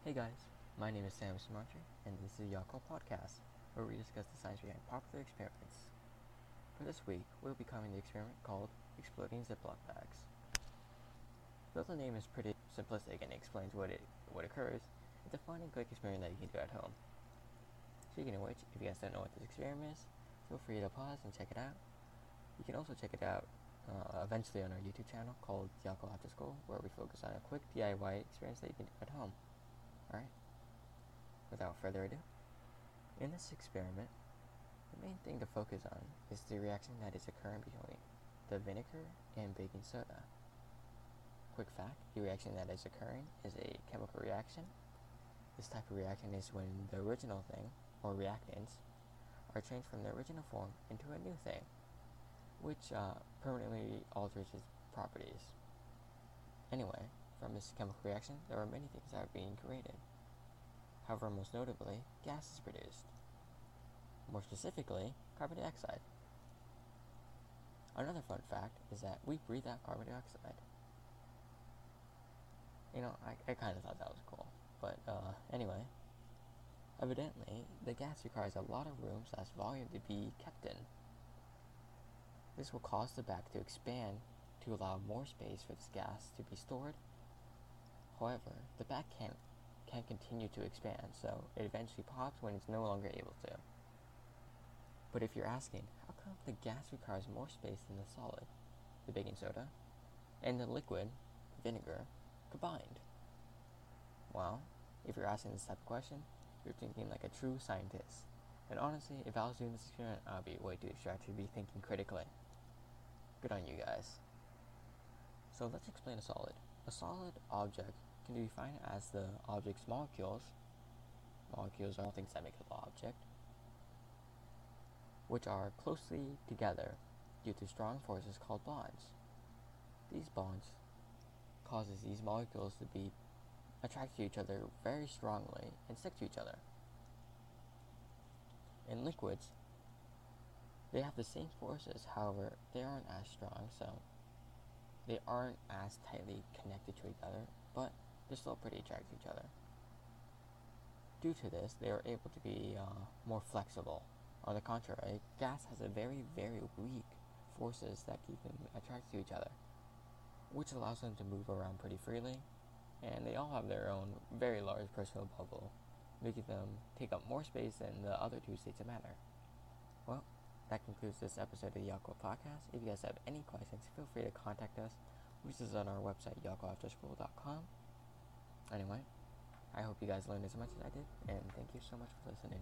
Hey guys, my name is Sam Sumantri, and this is Yako Podcast, where we discuss the science behind popular experiments. For this week, we'll be covering the experiment called Exploding Ziploc Bags. Though the name is pretty simplistic and explains what it what occurs, it's a fun and quick experiment that you can do at home. Speaking of which, if you guys don't know what this experiment is, feel free to pause and check it out. You can also check it out uh, eventually on our YouTube channel called Yako After School, where we focus on a quick DIY experience that you can do at home. Alright? Without further ado, in this experiment, the main thing to focus on is the reaction that is occurring between the vinegar and baking soda. Quick fact, the reaction that is occurring is a chemical reaction. This type of reaction is when the original thing, or reactants, are changed from their original form into a new thing which uh, permanently alters its properties. Anyway, from this chemical reaction, there are many things that are being created. However, most notably, gas is produced. More specifically, carbon dioxide. Another fun fact is that we breathe out carbon dioxide. You know, I, I kind of thought that was cool. But uh, anyway, evidently, the gas requires a lot of room slash volume to be kept in. This will cause the bag to expand to allow more space for this gas to be stored. However, the bag can't, can't continue to expand, so it eventually pops when it's no longer able to. But if you're asking, how come the gas requires more space than the solid, the baking soda, and the liquid, vinegar, combined? Well, if you're asking this type of question, you're thinking like a true scientist. And honestly, if I was doing this experiment, I'd be way too distracted to be thinking critically. Good on you guys. So let's explain a solid. A solid object can be defined as the object's molecules. Molecules are all things that make up the object, which are closely together due to strong forces called bonds. These bonds causes these molecules to be attracted to each other very strongly and stick to each other. In liquids, they have the same forces, however, they aren't as strong, so they aren't as tightly connected to each other, but they're still pretty attracted to each other. Due to this, they are able to be uh, more flexible. On the contrary, gas has a very, very weak forces that keep them attracted to each other, which allows them to move around pretty freely, and they all have their own very large personal bubble, making them take up more space than the other two states of matter. Well, that concludes this episode of the Yako Podcast. If you guys have any questions, feel free to contact us, which is on our website, yakoafterschool.com. Anyway, I hope you guys learned as much as I did, and thank you so much for listening.